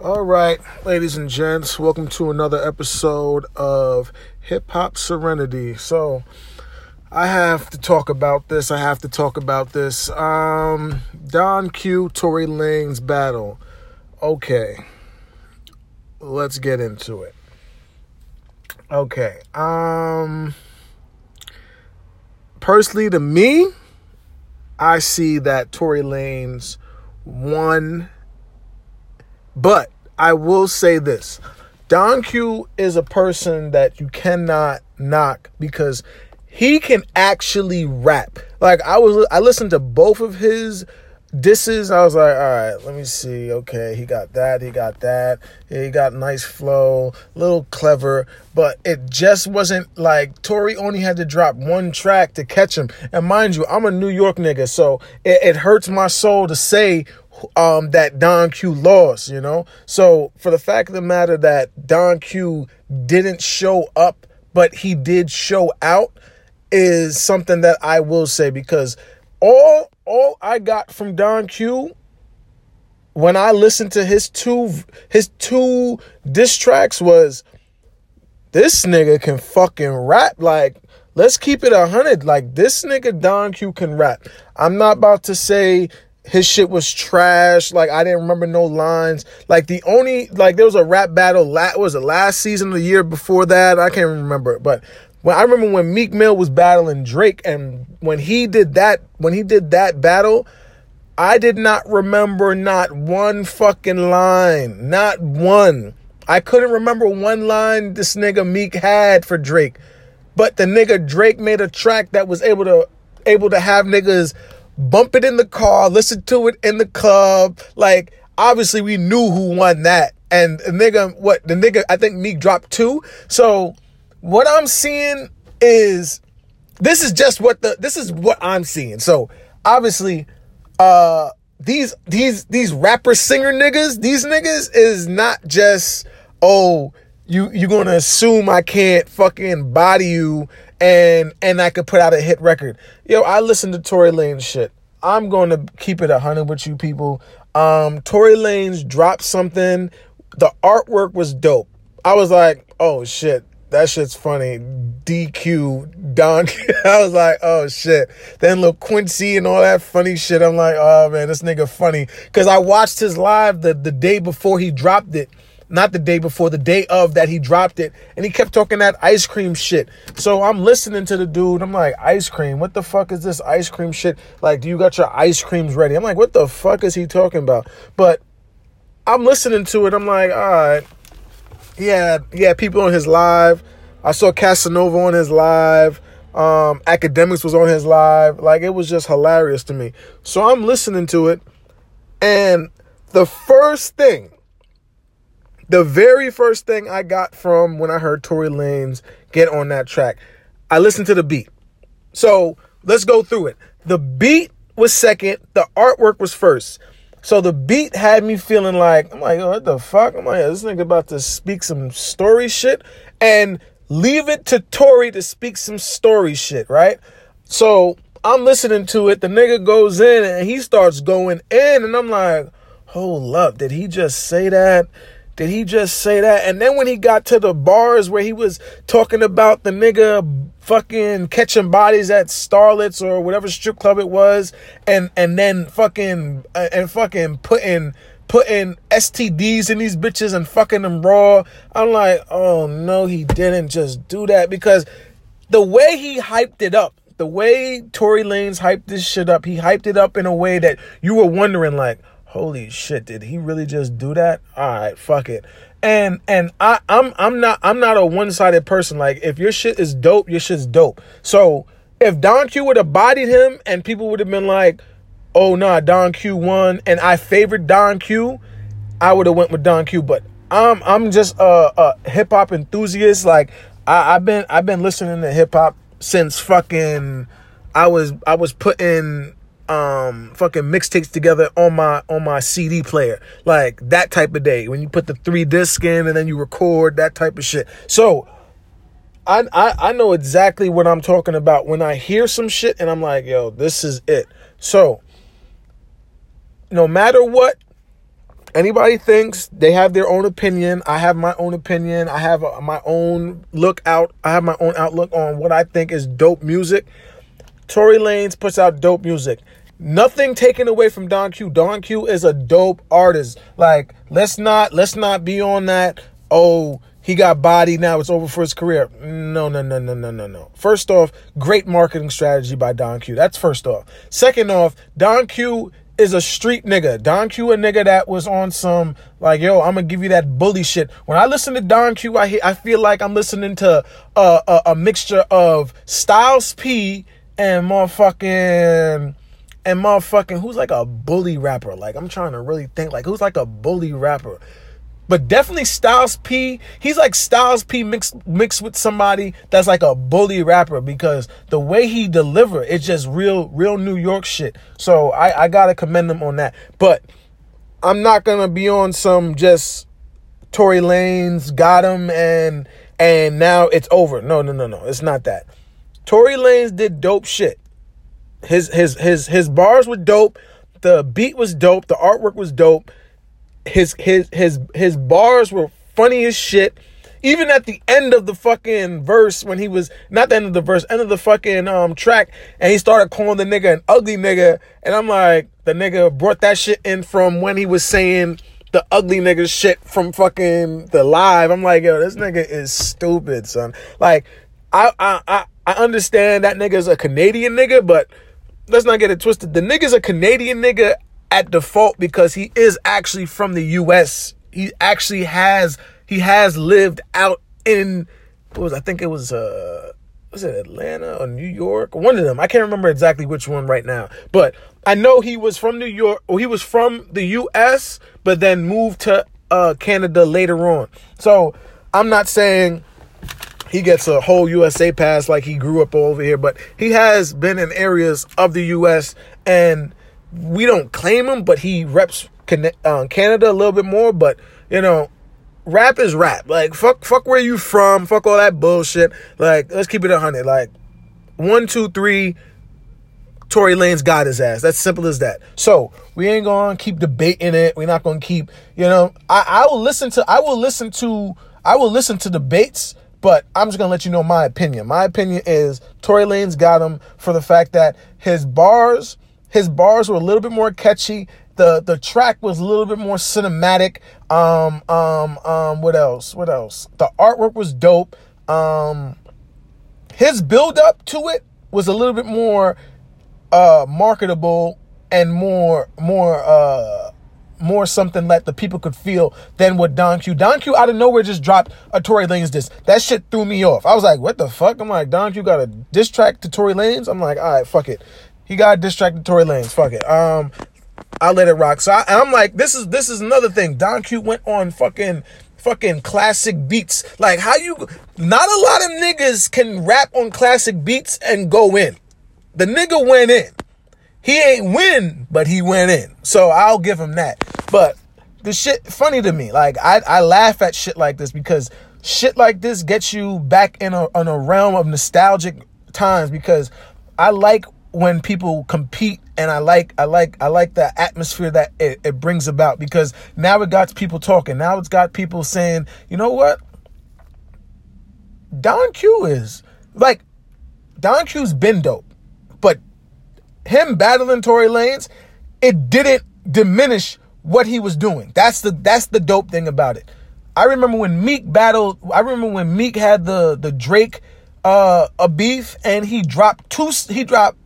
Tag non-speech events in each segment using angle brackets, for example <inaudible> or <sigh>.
All right, ladies and gents, welcome to another episode of Hip Hop Serenity. So, I have to talk about this. I have to talk about this. Um, Don Q, Tory Lanez battle. Okay, let's get into it. Okay, um, personally, to me, I see that Tory Lanez won but I will say this Don Q is a person that you cannot knock because he can actually rap. Like I was I listened to both of his disses. I was like, all right, let me see. Okay, he got that, he got that. He got nice flow, little clever, but it just wasn't like Tory only had to drop one track to catch him. And mind you, I'm a New York nigga, so it, it hurts my soul to say um, that Don Q lost, you know? So for the fact of the matter that Don Q didn't show up, but he did show out is something that I will say because all all I got from Don Q when I listened to his two his two diss tracks was this nigga can fucking rap like let's keep it a hundred like this nigga Don Q can rap. I'm not about to say his shit was trash. Like I didn't remember no lines. Like the only like there was a rap battle. La- was the last season of the year before that? I can't remember. it. But when I remember when Meek Mill was battling Drake, and when he did that, when he did that battle, I did not remember not one fucking line, not one. I couldn't remember one line this nigga Meek had for Drake. But the nigga Drake made a track that was able to able to have niggas bump it in the car, listen to it in the club. Like, obviously, we knew who won that. And the nigga, what the nigga, I think Meek dropped two. So, what I'm seeing is this is just what the this is what I'm seeing. So, obviously, uh, these these these rapper singer niggas, these niggas is not just oh you you gonna assume I can't fucking body you and and I could put out a hit record. Yo, I listen to Tory Lanez shit. I'm going to keep it a hundred with you people. Um, Tory Lanez dropped something. The artwork was dope. I was like, oh shit, that shit's funny. DQ, Don. <laughs> I was like, oh shit. Then Lil Quincy and all that funny shit. I'm like, oh man, this nigga funny. Cause I watched his live the, the day before he dropped it not the day before, the day of that he dropped it, and he kept talking that ice cream shit. So I'm listening to the dude. I'm like, ice cream? What the fuck is this ice cream shit? Like, do you got your ice creams ready? I'm like, what the fuck is he talking about? But I'm listening to it. I'm like, all right. Yeah, yeah, people on his live. I saw Casanova on his live. Um, Akademiks was on his live. Like, it was just hilarious to me. So I'm listening to it. And the first thing the very first thing I got from when I heard Tory Lanez get on that track, I listened to the beat. So let's go through it. The beat was second, the artwork was first. So the beat had me feeling like, I'm like, oh, what the fuck? I'm like, this nigga about to speak some story shit and leave it to Tory to speak some story shit, right? So I'm listening to it. The nigga goes in and he starts going in, and I'm like, hold up, did he just say that? Did he just say that? And then when he got to the bars where he was talking about the nigga fucking catching bodies at Starlets or whatever strip club it was, and and then fucking uh, and fucking putting putting STDs in these bitches and fucking them raw. I'm like, oh no, he didn't just do that because the way he hyped it up, the way Tory Lanez hyped this shit up, he hyped it up in a way that you were wondering like holy shit, did he really just do that? All right, fuck it. And and I I'm I'm not I'm not a one-sided person. Like if your shit is dope, your shit's dope. So if Don Q would have bodied him and people would have been like, oh nah, Don Q won, and I favored Don Q, I would have went with Don Q. But I'm I'm just a, a hip hop enthusiast. Like I, I've been I've been listening to hip hop since fucking I was I was putting um fucking mixtapes together on my on my CD player. Like that type of day when you put the three disc in and then you record that type of shit. So I, I I know exactly what I'm talking about when I hear some shit and I'm like, yo, this is it. So no matter what, anybody thinks they have their own opinion, I have my own opinion. I have uh, my own look out. I have my own outlook on what I think is dope music. Tory Lanez puts out dope music. Nothing taken away from Don Q. Don Q is a dope artist. Like, let's not let's not be on that. Oh, he got body now it's over for his career. No, no, no, no, no, no, no. First off, great marketing strategy by Don Q. That's first off. Second off, Don Q is a street nigga. Don Q a nigga that was on some like, yo, I'm gonna give you that bully shit. When I listen to Don Q, I I feel like I'm listening to a, a, a mixture of Styles P and motherfucking and motherfucking who's like a bully rapper. Like I'm trying to really think like who's like a bully rapper. But definitely Styles P. He's like Styles P mixed mixed with somebody that's like a bully rapper because the way he deliver it's just real real New York shit. So I I gotta commend him on that. But I'm not gonna be on some just Tory Lanez got him and and now it's over. No no no no. It's not that. Tory Lanez did dope shit. His his his his bars were dope. The beat was dope. The artwork was dope his his his his bars were funny as shit. Even at the end of the fucking verse, when he was not the end of the verse, end of the fucking um track, and he started calling the nigga an ugly nigga, and I'm like, the nigga brought that shit in from when he was saying the ugly nigga shit from fucking the live. I'm like, yo, this nigga is stupid, son. Like, I I I, I understand that nigga's a Canadian nigga, but let's not get it twisted. The nigga's a Canadian nigga at default because he is actually from the US. He actually has he has lived out in what was I think it was uh was it Atlanta or New York? One of them. I can't remember exactly which one right now. But I know he was from New York or he was from the US but then moved to uh Canada later on. So I'm not saying he gets a whole USA pass like he grew up over here, but he has been in areas of the US and we don't claim him, but he reps uh, Canada a little bit more. But you know, rap is rap. Like fuck, fuck where you from. Fuck all that bullshit. Like let's keep it a hundred. Like one, two, three. Tory Lanez got his ass. That's simple as that. So we ain't gonna keep debating it. We're not gonna keep, you know. I, I will listen to. I will listen to. I will listen to debates. But I'm just gonna let you know my opinion. My opinion is Tory Lanez got him for the fact that his bars his bars were a little bit more catchy. The the track was a little bit more cinematic. Um um um what else? What else? The artwork was dope. Um his build up to it was a little bit more uh marketable and more more uh more something that the people could feel than what Don Q. Don Q out of nowhere just dropped a Tory Lanez disc. That shit threw me off. I was like, what the fuck? I'm like, Don Q got a diss track to Tory Lanez? I'm like, all right, fuck it. He got distracted Tory Lanez. Fuck it. Um, I let it rock. So I, I'm like, this is this is another thing. Don Q went on fucking fucking classic beats. Like how you not a lot of niggas can rap on classic beats and go in. The nigga went in. He ain't win, but he went in. So I'll give him that. But the shit funny to me. Like I, I laugh at shit like this because shit like this gets you back in a in a realm of nostalgic times because I like when people compete and I like I like I like the atmosphere that it, it, brings about because now it got people talking. Now it's got people saying, you know what? Don Q is like Don Q's been dope. Him battling Tory Lanez, it didn't diminish what he was doing. That's the that's the dope thing about it. I remember when Meek battled I remember when Meek had the the Drake uh a beef and he dropped two he dropped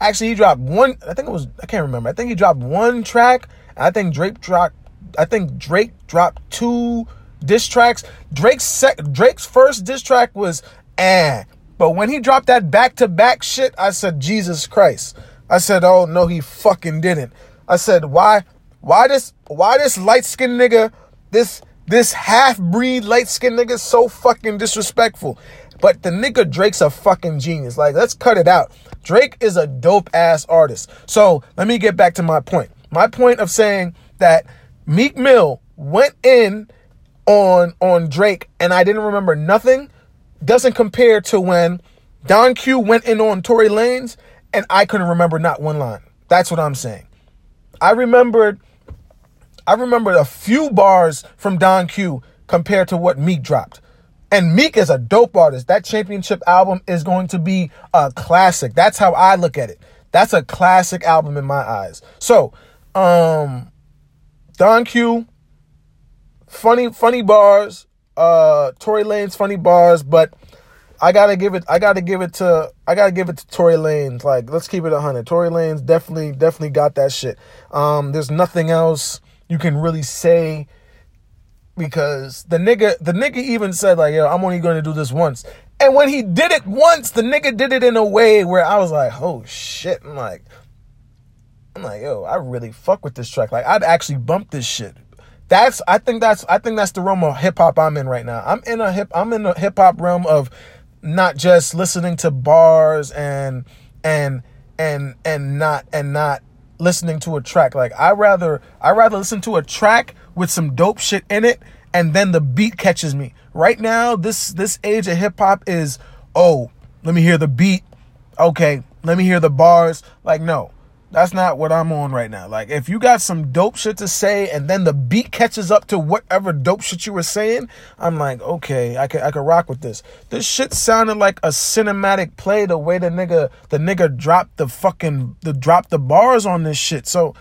Actually, he dropped one. I think it was. I can't remember. I think he dropped one track. I think Drake dropped. I think Drake dropped two diss tracks. Drake's sec, Drake's first diss track was eh, but when he dropped that back to back shit, I said Jesus Christ. I said, oh no, he fucking didn't. I said, why, why this, why this light skinned nigga, this this half breed light skinned nigga so fucking disrespectful. But the nigga Drake's a fucking genius. Like, let's cut it out. Drake is a dope ass artist. So let me get back to my point. My point of saying that Meek Mill went in on on Drake and I didn't remember nothing doesn't compare to when Don Q went in on Tory Lanez and I couldn't remember not one line. That's what I'm saying. I remembered I remember a few bars from Don Q compared to what Meek dropped. And Meek is a dope artist. That championship album is going to be a classic. That's how I look at it. That's a classic album in my eyes. So, um, Don Q, funny, funny bars. Uh, Tory Lanez, funny bars, but I gotta give it. I gotta give it to. I gotta give it to Tory Lanez. Like, let's keep it a hundred. Tory Lanez definitely, definitely got that shit. Um, there's nothing else you can really say because the nigga, the nigga even said like, yo, I'm only going to do this once. And when he did it once, the nigga did it in a way where I was like, oh shit. I'm like, I'm like, yo, I really fuck with this track. Like, I'd actually bump this shit. That's, I think that's, I think that's the realm of hip hop I'm in right now. I'm in a hip, I'm in a hip hop realm of not just listening to bars and, and, and, and not, and not listening to a track. Like, I rather, I rather listen to a track with some dope shit in it and then the beat catches me. Right now, this this age of hip hop is, oh, let me hear the beat. Okay, let me hear the bars. Like, no. That's not what I'm on right now. Like, if you got some dope shit to say and then the beat catches up to whatever dope shit you were saying, I'm like, okay, I can I can rock with this. This shit sounded like a cinematic play the way the nigga the nigga dropped the fucking the dropped the bars on this shit. So,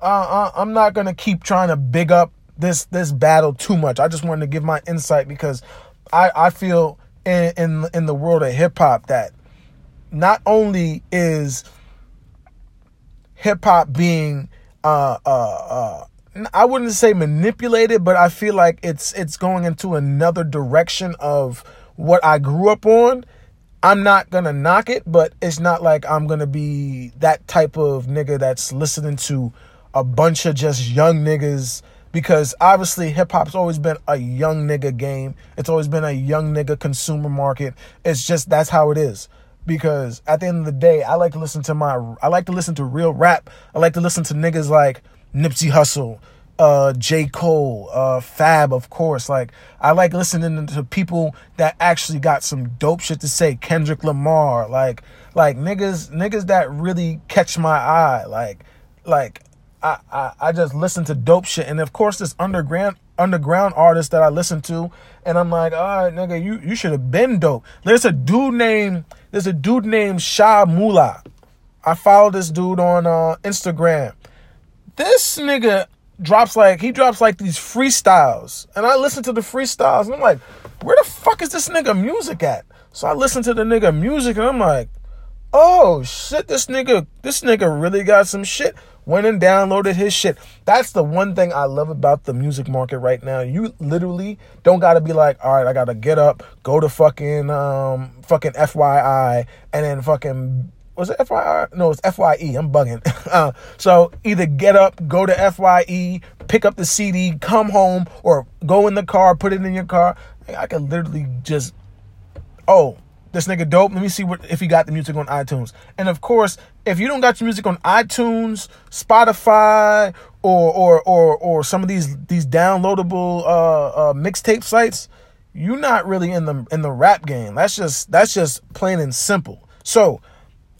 uh, uh, I'm not gonna keep trying to big up this this battle too much. I just wanted to give my insight because I I feel in in, in the world of hip hop that not only is hip hop being uh uh uh I wouldn't say manipulated, but I feel like it's it's going into another direction of what I grew up on. I'm not gonna knock it, but it's not like I'm gonna be that type of nigga that's listening to a bunch of just young niggas because obviously hip hop's always been a young nigga game. It's always been a young nigga consumer market. It's just that's how it is. Because at the end of the day, I like to listen to my I like to listen to real rap. I like to listen to niggas like Nipsey Hussle, uh, J. Cole, uh, Fab, of course. Like I like listening to people that actually got some dope shit to say. Kendrick Lamar, like like niggas niggas that really catch my eye. Like like I, I, I just listen to dope shit. And of course, this underground underground artist that I listen to, and I'm like, all right, nigga, you, you should have been dope. There's a dude named there's a dude named Sha Mula. I follow this dude on uh, Instagram. This nigga drops like he drops like these freestyles, and I listen to the freestyles, and I'm like, where the fuck is this nigga music at? So I listen to the nigga music, and I'm like, oh shit, this nigga, this nigga really got some shit went and downloaded his shit. That's the one thing I love about the music market right now. You literally don't gotta be like, all right, I gotta get up, go to fucking um fucking FYI, and then fucking was it FYI? No, it's FYE. I'm bugging. <laughs> Uh, so either get up, go to FYE, pick up the CD, come home, or go in the car, put it in your car. I could literally just, oh, this nigga dope. Let me see what if he got the music on iTunes. And of course, if you don't got your music on iTunes, Spotify, or or or or some of these these downloadable uh, uh, mixtape sites, you're not really in the in the rap game. That's just that's just plain and simple. So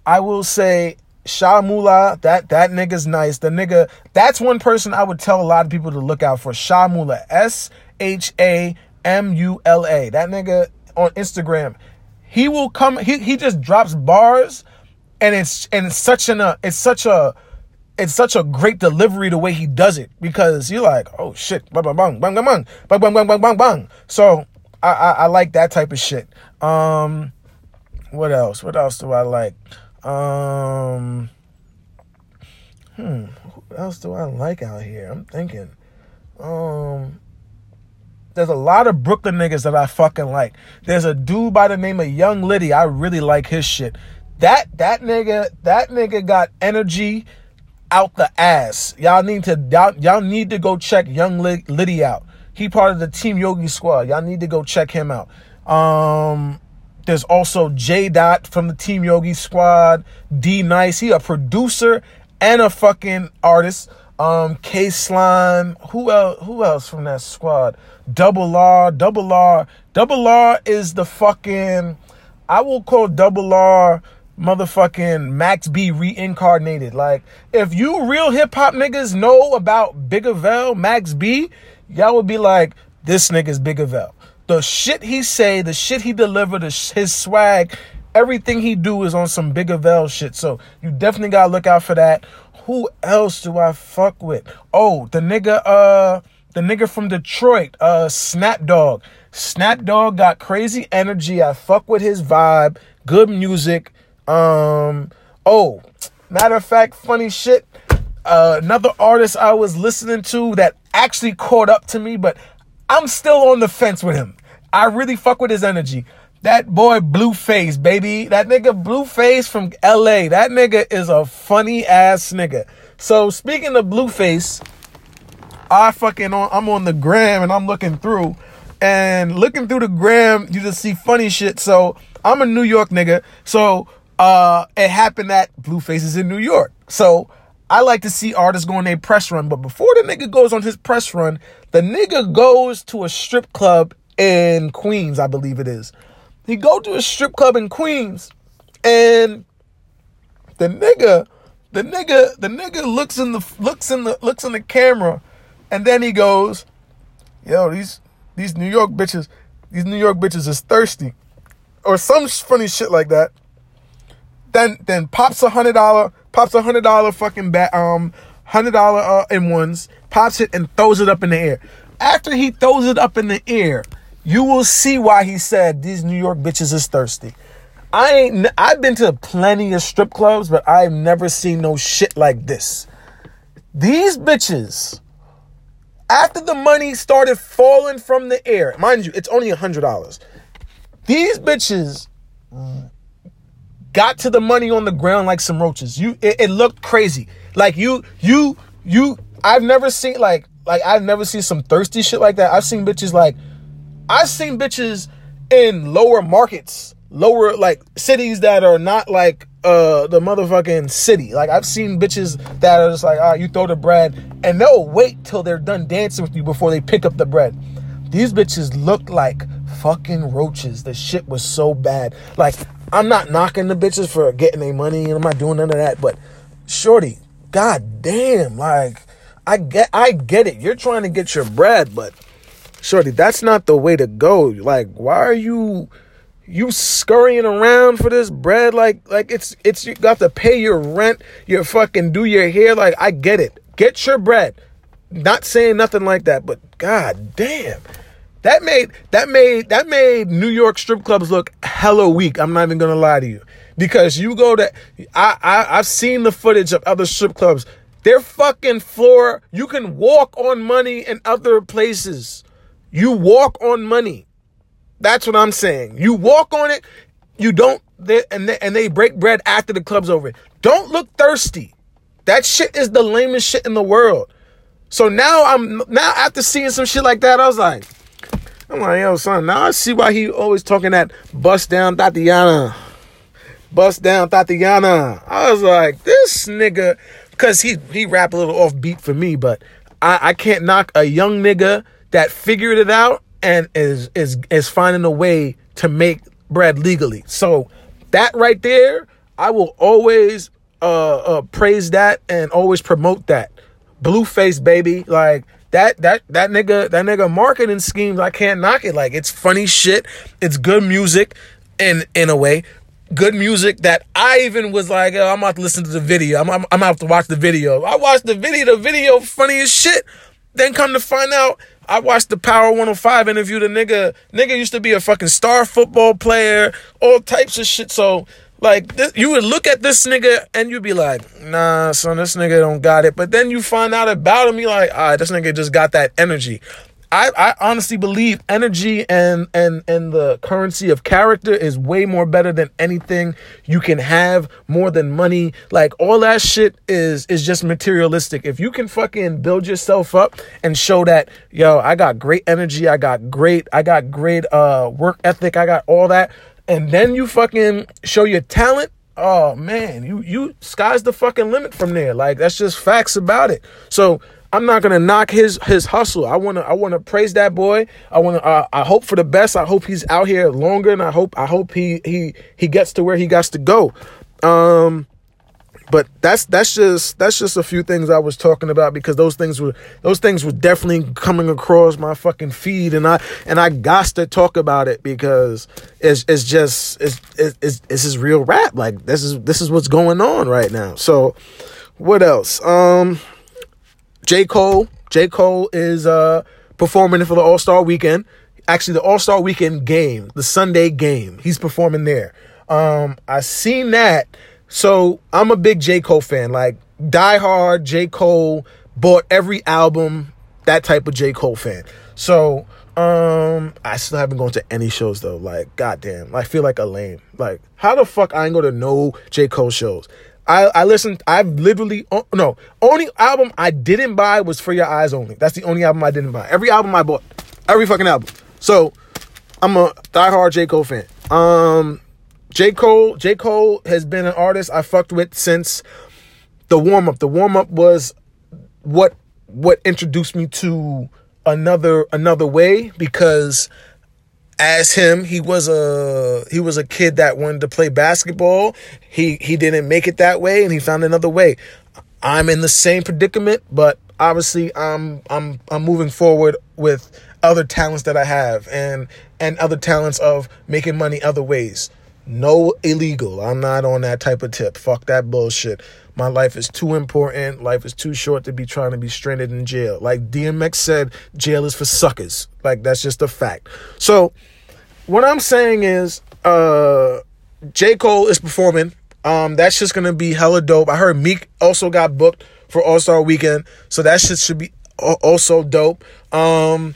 I will say Sha Mula, that that nigga's nice. The nigga, that's one person I would tell a lot of people to look out for. Sha Mula, S H A M U L A. That nigga on Instagram he will come. He he just drops bars, and it's and it's such an a it's such a it's such a great delivery the way he does it because you're like oh shit bang bang bang bang bang bang bang bang bang bang bang. So I, I I like that type of shit. Um, what else? What else do I like? Um, hmm, what else do I like out here? I'm thinking. Um, there's a lot of Brooklyn niggas that I fucking like. There's a dude by the name of Young Liddy. I really like his shit. That that nigga, that nigga got energy out the ass. Y'all need to y'all, y'all need to go check Young Liddy out. He part of the Team Yogi squad. Y'all need to go check him out. Um there's also J Dot from the Team Yogi squad. D Nice. He a producer and a fucking artist. Um, K Slime. Who else? Who else from that squad? Double R. Double R. Double R is the fucking. I will call Double R motherfucking Max B reincarnated. Like, if you real hip hop niggas know about Biggavel, Max B, y'all would be like, this nigga's Biggavel. The shit he say, the shit he deliver, the sh- his swag, everything he do is on some Biggavel shit. So you definitely gotta look out for that. Who else do I fuck with? Oh, the nigga, uh, the nigga from Detroit, uh, Snap Dogg. Snap Dogg got crazy energy. I fuck with his vibe. Good music. Um, oh, matter of fact, funny shit. Uh, another artist I was listening to that actually caught up to me, but I'm still on the fence with him. I really fuck with his energy. That boy Blueface, baby. That nigga Blueface from LA. That nigga is a funny ass nigga. So speaking of Blueface, I fucking on I'm on the gram and I'm looking through and looking through the gram, you just see funny shit. So I'm a New York nigga. So uh it happened that Blueface is in New York. So I like to see artists go on their press run, but before the nigga goes on his press run, the nigga goes to a strip club in Queens, I believe it is. He go to a strip club in Queens, and the nigga, the nigga, the nigga looks in the looks in the looks in the camera, and then he goes, "Yo, these these New York bitches, these New York bitches is thirsty," or some funny shit like that. Then then pops a hundred dollar, pops a hundred dollar fucking bat, um, hundred dollar uh, in ones, pops it and throws it up in the air. After he throws it up in the air, you will see why he said these New York bitches is thirsty. I ain't I've been to plenty of strip clubs, but I've never seen no shit like this. These bitches, after the money started falling from the air, mind you, it's only a hundred dollars. These bitches got to the money on the ground like some roaches. You it, it looked crazy. Like you you you I've never seen like like I've never seen some thirsty shit like that. I've seen bitches like I've seen bitches in lower markets, lower like cities that are not like uh the motherfucking city. Like I've seen bitches that are just like, ah, right, you throw the bread, and they'll wait till they're done dancing with you before they pick up the bread. These bitches looked like fucking roaches. The shit was so bad. Like, I'm not knocking the bitches for getting their money, and I'm not doing none of that, but shorty, god damn, like I get I get it. You're trying to get your bread, but shorty, that's not the way to go. Like, why are you you scurrying around for this bread? Like, like it's it's you got to pay your rent, your fucking do your hair. Like, I get it. Get your bread. Not saying nothing like that, but god damn. That made that made that made New York strip clubs look hella weak. I'm not even gonna lie to you. Because you go to I, I I've seen the footage of other strip clubs. Their fucking floor, you can walk on money in other places. You walk on money. That's what I'm saying. You walk on it, you don't, they, and, they, and they break bread after the club's over. Don't look thirsty. That shit is the lamest shit in the world. So now I'm, now after seeing some shit like that, I was like, I'm like, yo, son, now I see why he always talking that bust down Thotiana. Bust down Thotiana. I was like, this nigga, because he, he rap a little offbeat for me, but I, I can't knock a young nigga that figured it out and is is is finding a way to make bread legally. So that right there, I will always uh, uh praise that and always promote that. Blueface baby, like that that that nigga that nigga marketing schemes, I can't knock it. Like it's funny shit. It's good music in in a way. Good music that I even was like, oh, I'm about to listen to the video. I'm, I'm, I'm about to watch the video. I watched the video. The video funny as shit. Then come to find out, I watched the Power 105 interview. The nigga, nigga used to be a fucking star football player, all types of shit. So, like, you would look at this nigga and you'd be like, nah, son, this nigga don't got it. But then you find out about him, you like, right, this nigga just got that energy. I, I honestly believe energy and and and the currency of character is way more better than anything you can have more than money. Like all that shit is is just materialistic. If you can fucking build yourself up and show that yo I got great energy I got great I got great uh work ethic I got all that and then you fucking show your talent oh man you you sky's the fucking limit from there. Like that's just facts about it. So I'm not gonna knock his his hustle. I wanna I wanna praise that boy. I wanna uh, I hope for the best. I hope he's out here longer, and I hope I hope he he he gets to where he got to go. Um, but that's that's just that's just a few things I was talking about because those things were those things were definitely coming across my fucking feed and I and I got to talk about it because it's it's just it's it's, it's this is real rap like this is this is what's going on right now. So what else? Um, J Cole J Cole is uh performing for the All Star Weekend. Actually, the All Star Weekend game, the Sunday game, he's performing there. Um, I seen that so I'm a big J. Cole fan. Like Die Hard, J. Cole, bought every album, that type of J. Cole fan. So um I still haven't gone to any shows though. Like, goddamn. I feel like a lame. Like, how the fuck I ain't go to no J. Cole shows? I, I listened, I've literally, no, only album I didn't buy was For Your Eyes Only. That's the only album I didn't buy. Every album I bought, every fucking album. So, I'm a diehard J. Cole fan. Um, J. Cole, J. Cole has been an artist I fucked with since the warm up. The warm up was what what introduced me to another another way because as him he was a he was a kid that wanted to play basketball he he didn't make it that way and he found another way i'm in the same predicament but obviously i'm i'm i'm moving forward with other talents that i have and and other talents of making money other ways no illegal. I'm not on that type of tip. Fuck that bullshit. My life is too important. Life is too short to be trying to be stranded in jail. Like DMX said, jail is for suckers. Like that's just a fact. So what I'm saying is, uh, J. Cole is performing. Um, that's just gonna be hella dope. I heard Meek also got booked for All Star Weekend, so that shit should be also dope. Um,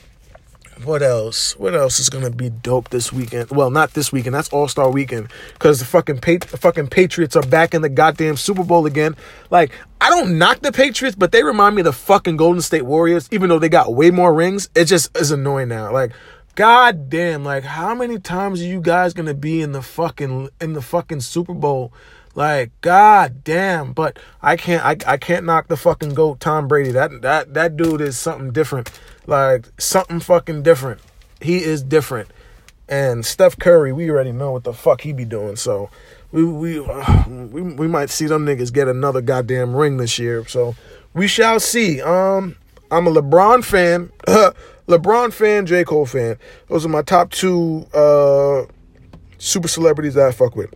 what else? What else is gonna be dope this weekend? Well, not this weekend. That's All Star Weekend because the fucking pa- the fucking Patriots are back in the goddamn Super Bowl again. Like I don't knock the Patriots, but they remind me of the fucking Golden State Warriors. Even though they got way more rings, it just is annoying now. Like, god damn, like how many times are you guys gonna be in the fucking in the fucking Super Bowl? Like, god damn, but I can't I, I can't knock the fucking goat Tom Brady. That that that dude is something different. Like something fucking different. He is different. And Steph Curry, we already know what the fuck he be doing. So we we uh, <sighs> we, we might see them niggas get another goddamn ring this year. So we shall see. Um I'm a LeBron fan. <laughs> LeBron fan, J. Cole fan. Those are my top two uh super celebrities that I fuck with.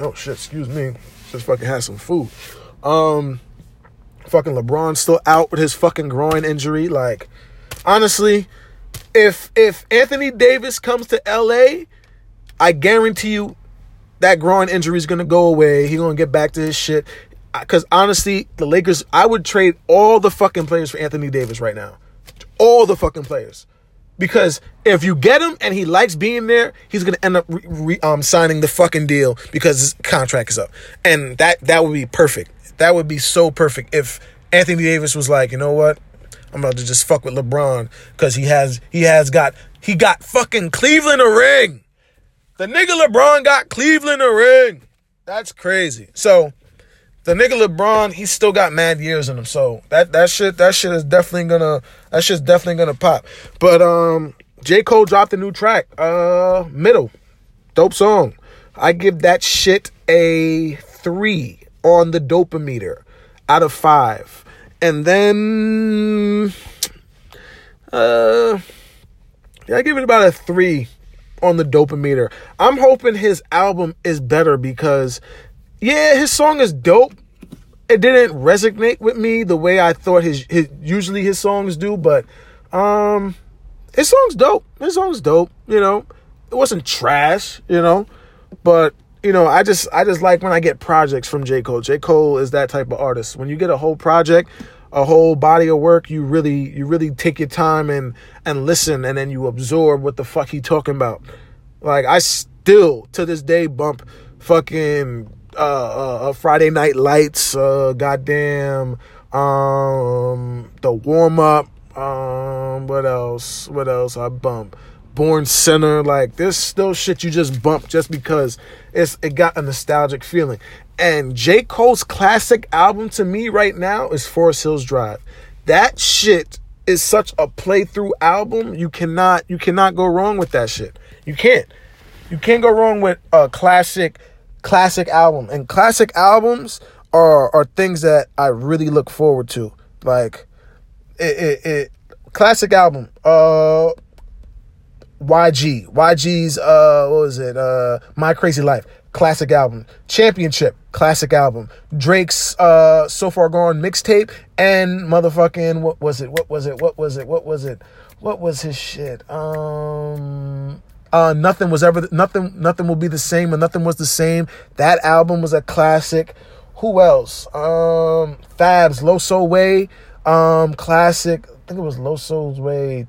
Oh shit, excuse me. Just fucking had some food. Um fucking LeBron still out with his fucking groin injury. Like, honestly, if if Anthony Davis comes to LA, I guarantee you that groin injury is gonna go away. He's gonna get back to his shit. Cause honestly, the Lakers, I would trade all the fucking players for Anthony Davis right now. All the fucking players. Because if you get him and he likes being there, he's gonna end up re, re, um, signing the fucking deal because his contract is up, and that that would be perfect. That would be so perfect if Anthony Davis was like, you know what, I'm about to just fuck with LeBron because he has he has got he got fucking Cleveland a ring. The nigga LeBron got Cleveland a ring. That's crazy. So the nigga LeBron, he still got mad years in him. So that that shit that shit is definitely gonna that shit's definitely gonna pop. But um J. Cole dropped a new track, uh middle. Dope song. I give that shit a three on the dopometer out of five. And then uh yeah, I give it about a three on the dopometer. I'm hoping his album is better because yeah, his song is dope. It didn't resonate with me the way I thought his, his usually his songs do, but um his song's dope. His song's dope, you know. It wasn't trash, you know, but you know, I just I just like when I get projects from J. Cole. J. Cole is that type of artist. When you get a whole project, a whole body of work, you really you really take your time and and listen and then you absorb what the fuck he talking about. Like I still to this day bump fucking uh, uh, uh, Friday Night Lights, uh, goddamn, um, the warm up, um, what else? What else? I bump. Born Sinner, like this still shit you just bump just because it's it got a nostalgic feeling. And J. Cole's classic album to me right now is Forest Hills Drive. That shit is such a playthrough album. You cannot you cannot go wrong with that shit. You can't. You can't go wrong with a classic classic album. And classic albums are are things that I really look forward to. Like it, it, it classic album. Uh YG. YG's uh what was it? Uh My Crazy Life. Classic album. Championship. Classic album. Drake's uh So Far Gone mixtape and motherfucking what was it? What was it? What was it? What was it? What was his shit? Um uh nothing was ever nothing nothing will be the same and nothing was the same. That album was a classic. Who else? Um Fabs, low Loso Way, um classic. I think it was low Loso's Way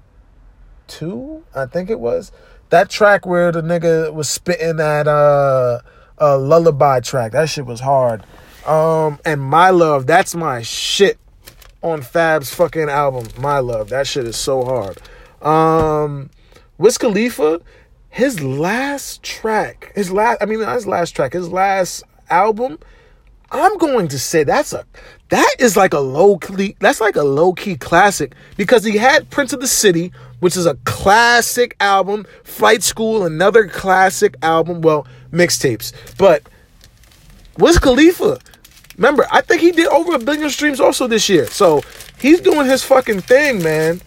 two, I think it was. That track where the nigga was spitting that uh, uh lullaby track. That shit was hard. Um, and My Love, that's my shit on Fab's fucking album. My Love, that shit is so hard. Um, Wiz Khalifa, his last track, his last, I mean, not his last track, his last album, I'm going to say that's a that is like a low key that's like a low key classic because he had Prince of the City, which is a classic album, Flight School, another classic album, well, mixtapes. But Wiz Khalifa, remember, I think he did over a billion streams also this year. So he's doing his fucking thing, man.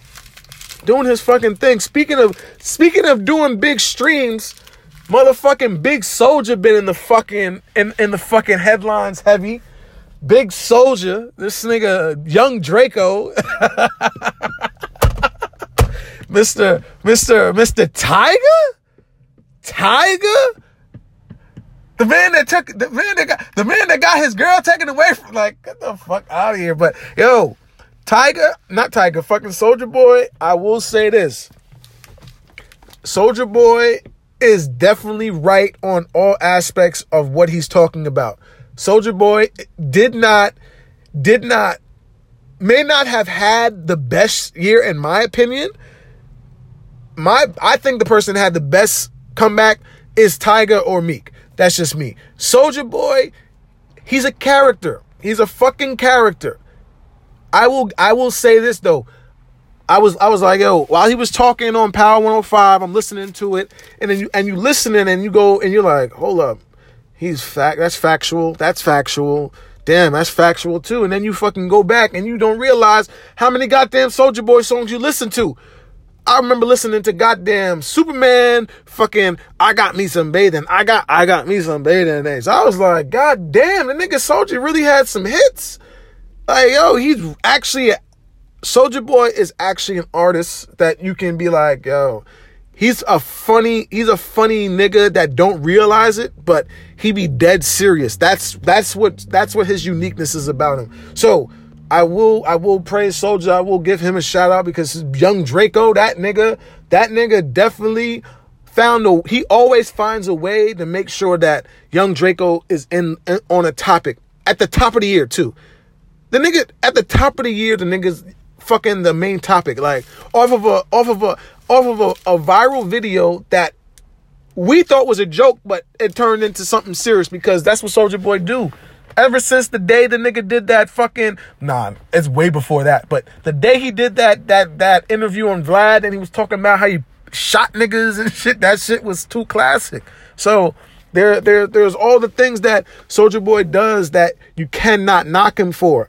Doing his fucking thing. Speaking of speaking of doing big streams, Motherfucking Big Soulja been in the fucking in, in the fucking headlines heavy. Big Soulja, this nigga Young Draco. Mr. Mr. Mr. Tiger? Tiger? The man that took the man that got the man that got his girl taken away from like get the fuck out of here. But yo, Tyga, not Tiger, fucking Soulja Boy, I will say this. Soulja Boy is definitely right on all aspects of what he's talking about. Soulja Boy did not, did not, may not have had the best year in my opinion. My, I think the person had the best comeback is Tiger or Meek. That's just me. Soulja Boy, he's a character. He's a fucking character. I will, I will say this though. I was I was like, yo, while he was talking on Power 105, I'm listening to it, and then you and you listening and you go and you're like, hold up, he's fact that's factual, that's factual. Damn, that's factual too. And then you fucking go back and you don't realize how many goddamn Soulja Boy songs you listen to. I remember listening to goddamn Superman, fucking I got me some bathing. I got I got me some Bathing Apes. I was like, God damn, the nigga Soulja really had some hits. Like, yo, he's actually Soulja Boy is actually an artist that you can be like, yo, he's a funny, he's a funny nigga that don't realize it, but he be dead serious. That's that's what that's what his uniqueness is about him. So I will I will praise Soulja. I will give him a shout out because young Draco, that nigga, that nigga definitely found a he always finds a way to make sure that young Draco is in, in on a topic at the top of the year too. The nigga at the top of the year, the niggas fucking the main topic. Like off of a off of a off of a, a viral video that we thought was a joke, but it turned into something serious because that's what Soulja Boy do. Ever since the day the nigga did that fucking nah, it's way before that. But the day he did that that that interview on Vlad and he was talking about how he shot niggas and shit, that shit was too classic. So there there there's all the things that Soulja Boy does that you cannot knock him for.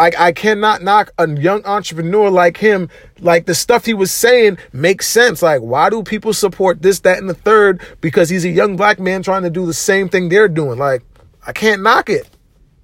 I, I cannot knock a young entrepreneur like him. Like the stuff he was saying makes sense. Like, why do people support this, that, and the third? Because he's a young black man trying to do the same thing they're doing. Like, I can't knock it.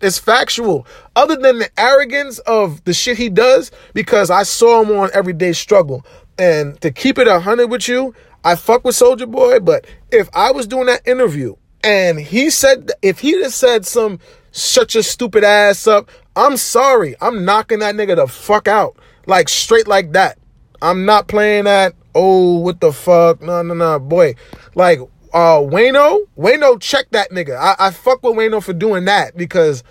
It's factual. Other than the arrogance of the shit he does, because I saw him on Everyday Struggle. And to keep it a hundred with you, I fuck with Soulja Boy, but if I was doing that interview and he said, if he just said some shut your stupid ass up, I'm sorry. I'm knocking that nigga the fuck out. Like straight like that. I'm not playing that, oh, what the fuck? No, no, no. Boy. Like, uh, Wayno, Wayno, check that nigga. I, I fuck with Wayno for doing that because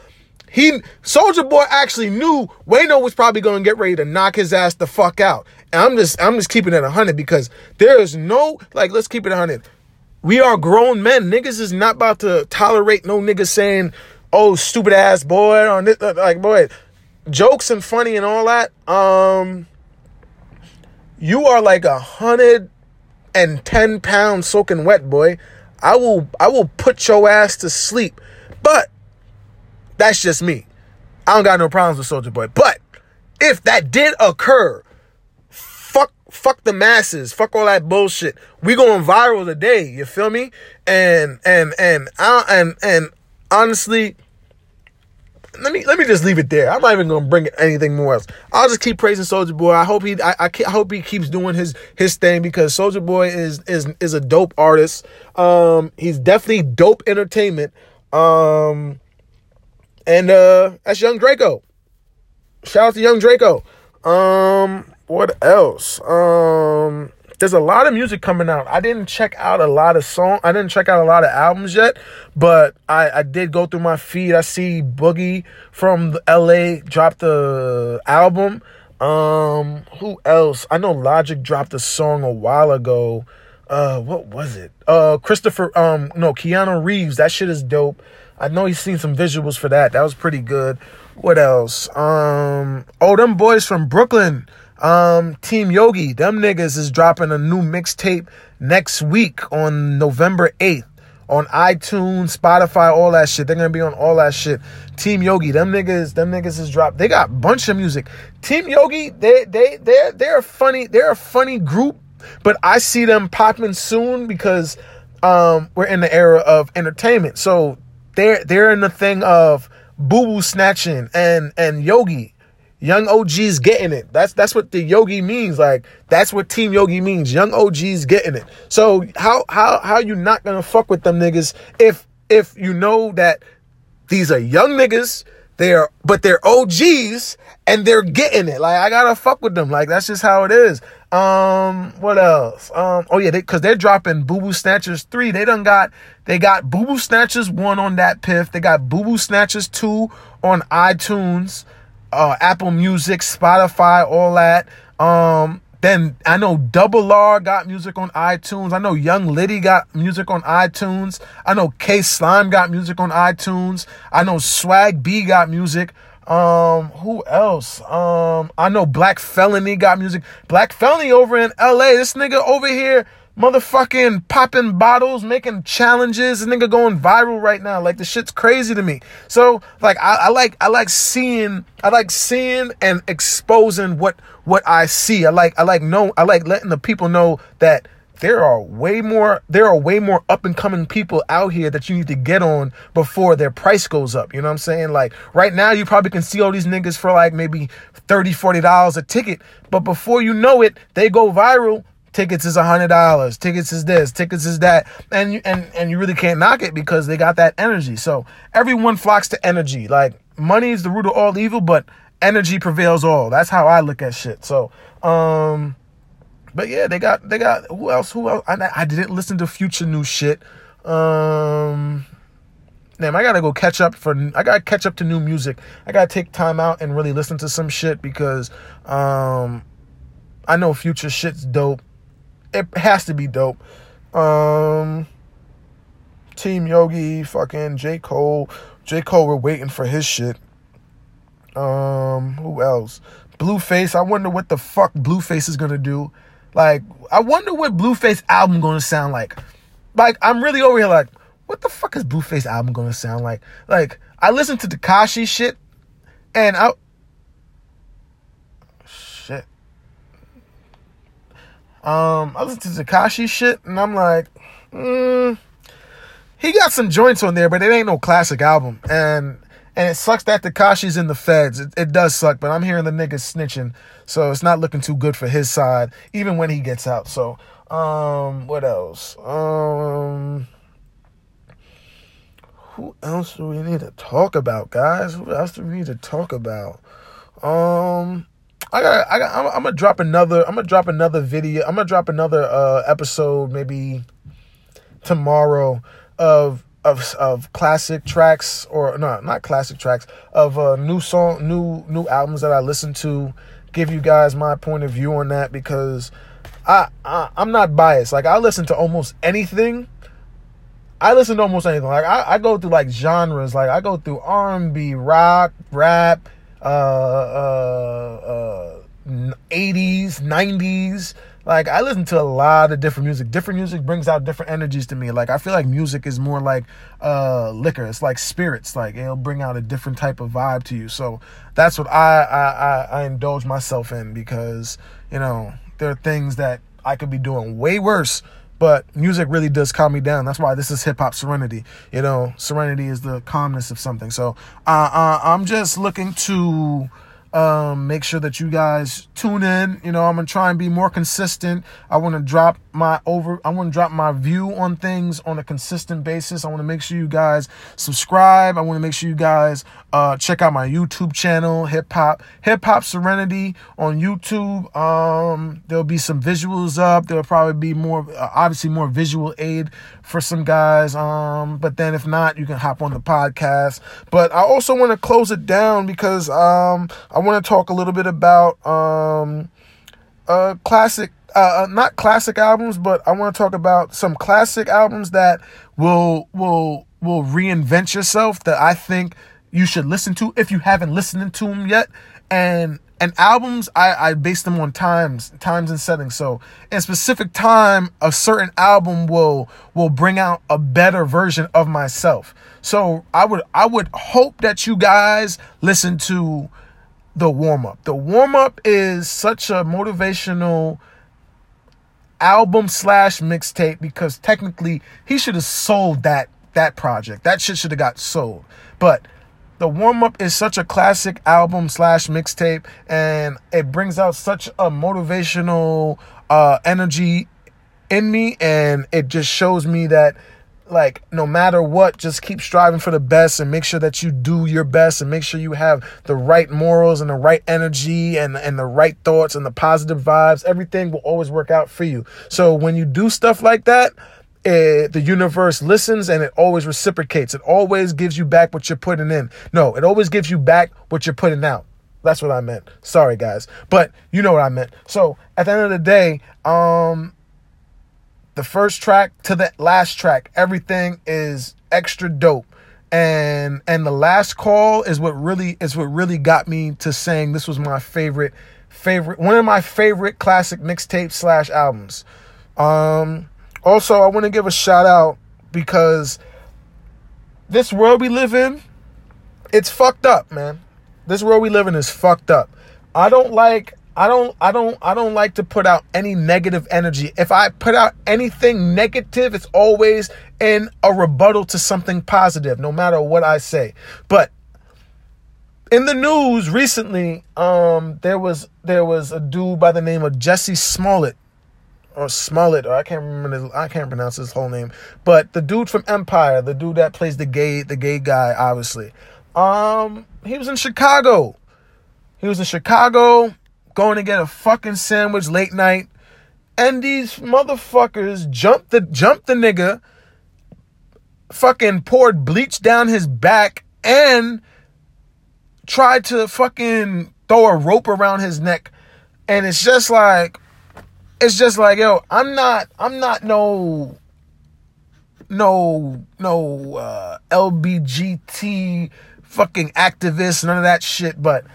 he, Soulja Boy actually knew Wayno was probably to get ready to knock his ass the fuck out. I'm just, I'm just keeping it 100 because there is no, like, let's keep it 100. We are grown men. Niggas is not about to tolerate no niggas saying, oh stupid ass boy on this like boy jokes and funny and all that um you are like a hundred and ten pounds soaking wet boy I will I will put your ass to sleep. But that's just me. I don't got no problems with Soulja Boy. But if that did occur, fuck the masses. Fuck all that bullshit. We going viral today, you feel me? And and and I and and honestly, let me let me just leave it there. I'm not even gonna bring anything more else. I'll just keep praising Soulja Boy. I hope he I, I, I, hope he keeps doing his his thing because Soulja Boy is is is a dope artist. Um, he's definitely dope entertainment. Um, and uh, that's Young Draco. Shout out to Young Draco. Um, what else? Um, there's a lot of music coming out. I didn't check out a lot of song. I didn't check out a lot of albums yet, but I, I did go through my feed. I see Boogie from LA dropped the album. Um, who else? I know Logic dropped a song a while ago. Uh, what was it? Uh, Christopher. Um, no, Keanu Reeves. That shit is dope. I know he's seen some visuals for that. That was pretty good. What else? Um, oh, them boys from Brooklyn. Um, Team Yogi, them niggas is dropping a new mixtape next week on November 8th on iTunes, Spotify, all that shit. They're gonna be on all that shit. Team Yogi, them niggas, them niggas is dropped. They got bunch of music. Team Yogi, they they they're they're a funny, they're a funny group, but I see them popping soon because um we're in the era of entertainment. So they're they're in the thing of boo boo snatching and and yogi. Young OG's getting it. That's that's what the yogi means. Like that's what Team Yogi means. Young OG's getting it. So how how how you not gonna fuck with them niggas if if you know that these are young niggas, they're but they're OGs and they're getting it. Like I gotta fuck with them. Like that's just how it is. Um, what else? Um, oh yeah, because they, are dropping Boo Boo Snatchers three. They done got they got Boo Boo Snatchers one on that piff. They got Boo Boo Snatchers two on iTunes, uh, Apple Music, Spotify, all that. Um, then I know Double R got music on iTunes. I know Young Liddy got music on iTunes. I know K Slime got music on iTunes. I know Swag B got music. Um, who else? Um, I know Black Felony got music. Black Felony over in LA. This nigga over here, motherfucking popping bottles, making challenges. This nigga going viral right now. Like the shit's crazy to me. So like I, I like I like seeing I like seeing and exposing what what I see. I like I like know I like letting the people know that there are way more there are way more up and coming people out here that you need to get on before their price goes up you know what i'm saying like right now you probably can see all these niggas for like maybe 30 40 dollars a ticket but before you know it they go viral tickets is a hundred dollars tickets is this tickets is that and you and and you really can't knock it because they got that energy so everyone flocks to energy like money is the root of all evil but energy prevails all that's how i look at shit so um but yeah, they got they got who else? Who else? I, I didn't listen to future new shit. Um, damn, I gotta go catch up for. I gotta catch up to new music. I gotta take time out and really listen to some shit because um, I know future shit's dope. It has to be dope. Um, Team Yogi, fucking J Cole. J Cole, we're waiting for his shit. Um, who else? Blueface. I wonder what the fuck Blueface is gonna do. Like, I wonder what Blueface album gonna sound like. Like, I'm really over here like, what the fuck is Blueface album gonna sound like? Like, I listened to Tekashi shit, and I shit. Um, I listened to Tekashi shit, and I'm like, mm, he got some joints on there, but it ain't no classic album. And and it sucks that Tekashi's in the feds. It, it does suck, but I'm hearing the niggas snitching. So it's not looking too good for his side, even when he gets out. So, um, what else? Um, who else do we need to talk about, guys? Who else do we need to talk about? Um, I got, I got, I'm, I'm, gonna drop another, I'm gonna drop another video. I'm gonna drop another uh episode maybe tomorrow of of of classic tracks or no, not classic tracks of uh, new song, new new albums that I listen to. Give you guys my point of view on that because I, I I'm not biased. Like I listen to almost anything. I listen to almost anything. Like I, I go through like genres. Like I go through R&B, rock, rap, uh, uh, uh, 80s, 90s. Like I listen to a lot of different music. Different music brings out different energies to me. Like I feel like music is more like uh liquor. It's like spirits. Like it'll bring out a different type of vibe to you. So that's what I I I, I indulge myself in because you know there are things that I could be doing way worse but music really does calm me down. That's why this is hip hop serenity. You know, serenity is the calmness of something. So uh, uh, I'm just looking to um, make sure that you guys tune in. You know, I'm gonna try and be more consistent. I want to drop my over. I want to drop my view on things on a consistent basis. I want to make sure you guys subscribe. I want to make sure you guys uh, check out my YouTube channel, Hip Hop Hip Hop Serenity on YouTube. Um, there'll be some visuals up. There'll probably be more, uh, obviously, more visual aid for some guys. Um, but then if not, you can hop on the podcast. But I also want to close it down because um, I want to talk a little bit about um, uh, classic, uh, uh, not classic albums, but I want to talk about some classic albums that will will will reinvent yourself that I think you should listen to if you haven't listened to them yet. And and albums I, I base them on times times and settings so in specific time a certain album will will bring out a better version of myself so i would i would hope that you guys listen to the warm up. The warm up is such a motivational album slash mixtape because technically he should have sold that that project. That shit should have got sold. But the warm up is such a classic album slash mixtape, and it brings out such a motivational uh, energy in me, and it just shows me that like no matter what just keep striving for the best and make sure that you do your best and make sure you have the right morals and the right energy and and the right thoughts and the positive vibes. Everything will always work out for you. So when you do stuff like that it, the universe listens and it always reciprocates. It always gives you back what you're putting in. No it always gives you back what you're putting out. That's what i meant. Sorry guys. But you know what i meant. So at the end of the day um the first track to the last track, everything is extra dope. And and the last call is what really is what really got me to saying this was my favorite favorite one of my favorite classic mixtape slash albums. Um also I want to give a shout out because this world we live in, it's fucked up, man. This world we live in is fucked up. I don't like I don't I don't I don't like to put out any negative energy. If I put out anything negative, it's always in a rebuttal to something positive, no matter what I say. But in the news recently, um, there was there was a dude by the name of Jesse Smollett or Smollett, or I can't remember his, I can't pronounce his whole name, but the dude from Empire, the dude that plays the gay the gay guy, obviously. Um, he was in Chicago. He was in Chicago going to get a fucking sandwich late night, and these motherfuckers jumped the jumped the nigga, fucking poured bleach down his back, and tried to fucking throw a rope around his neck. And it's just like it's just like, yo, I'm not I'm not no no no uh LBGT fucking activist, none of that shit, but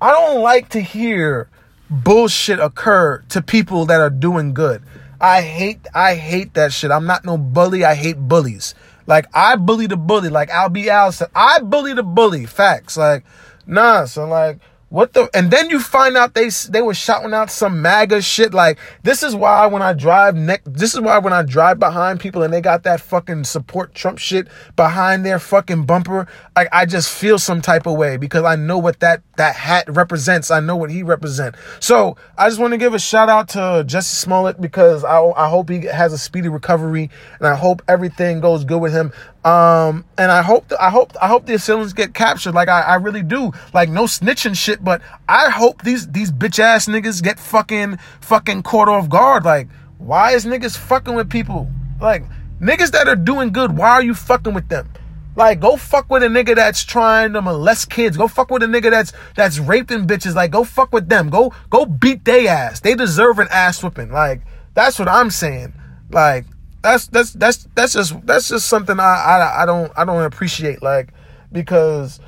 I don't like to hear bullshit occur to people that are doing good. I hate I hate that shit. I'm not no bully. I hate bullies. Like I bully the bully. Like I'll be out. I bully the bully. Facts. Like nah. So like what the? And then you find out they they were shouting out some MAGA shit. Like this is why when I drive next, this is why when I drive behind people and they got that fucking support Trump shit behind their fucking bumper, like I just feel some type of way because I know what that that hat represents. I know what he represents. So I just want to give a shout out to Jussie Smollett because I I hope he has a speedy recovery and I hope everything goes good with him. Um, and I hope, I hope, I hope the assailants get captured. Like I, I really do. Like no snitching shit, but I hope these, these bitch ass niggas get fucking, fucking caught off guard. Like, why is niggas fucking with people? Like, niggas that are doing good, why are you fucking with them? Like, go fuck with a nigga that's trying to molest kids. Go fuck with a nigga that's that's raping bitches. Like, go fuck with them. Go go beat they ass. They deserve an ass whipping. Like, that's what I'm saying. Like, that's that's that's that's just that's just something I, I I don't I don't appreciate like because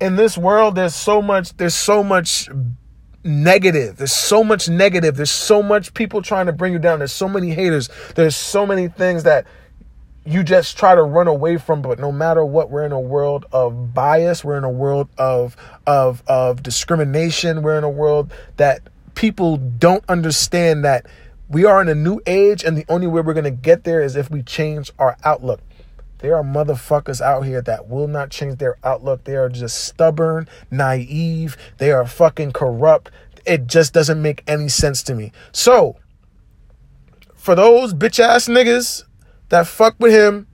in this world there's so much there's so much negative. There's so much negative. There's so much people trying to bring you down. There's so many haters. There's so many things that you just try to run away from but no matter what we're in a world of bias we're in a world of of of discrimination we're in a world that people don't understand that we are in a new age and the only way we're going to get there is if we change our outlook there are motherfuckers out here that will not change their outlook they are just stubborn naive they are fucking corrupt it just doesn't make any sense to me so for those bitch ass niggas that fuck with him.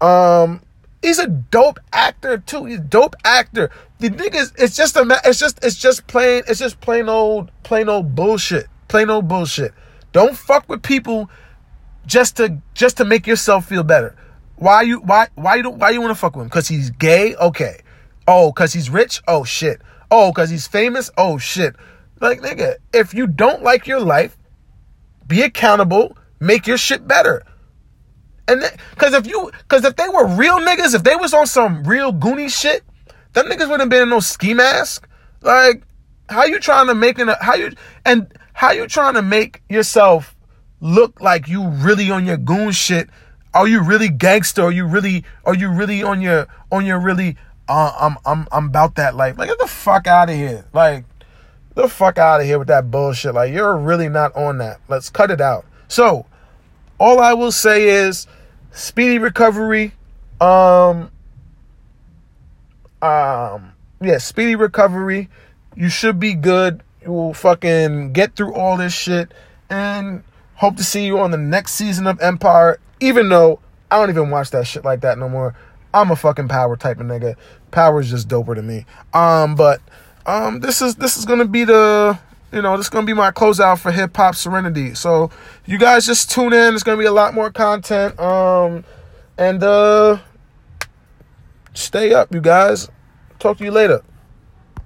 Um, he's a dope actor too. He's a dope actor. The niggas, it's just a, it's just, it's just plain, it's just plain old, plain old bullshit. Plain old bullshit. Don't fuck with people just to, just to make yourself feel better. Why you, why, why you don't, why you want to fuck with him? Cause he's gay? Okay. Oh, cause he's rich? Oh shit. Oh, cause he's famous? Oh shit. Like nigga, if you don't like your life, be accountable, make your shit better. And because if you, because if they were real niggas, if they was on some real goony shit, them niggas wouldn't been in no ski mask. Like, how you trying to make an How you and how you trying to make yourself look like you really on your goon shit? Are you really gangster? Are you really? Are you really on your on your really? Uh, I'm I'm I'm about that life. Like, get the fuck out of here. Like, the fuck out of here with that bullshit. Like, you're really not on that. Let's cut it out. So, all I will say is speedy recovery. Um, um, yeah, speedy recovery. You should be good. Will fucking get through all this shit and hope to see you on the next season of Empire. Even though I don't even watch that shit like that no more. I'm a fucking power type of nigga. Power is just doper to me. Um, but um, this is this is gonna be the you know, this is gonna be my closeout for Hip Hop Serenity. So you guys just tune in. There's gonna be a lot more content. Um, and uh, stay up, you guys. Talk to you later.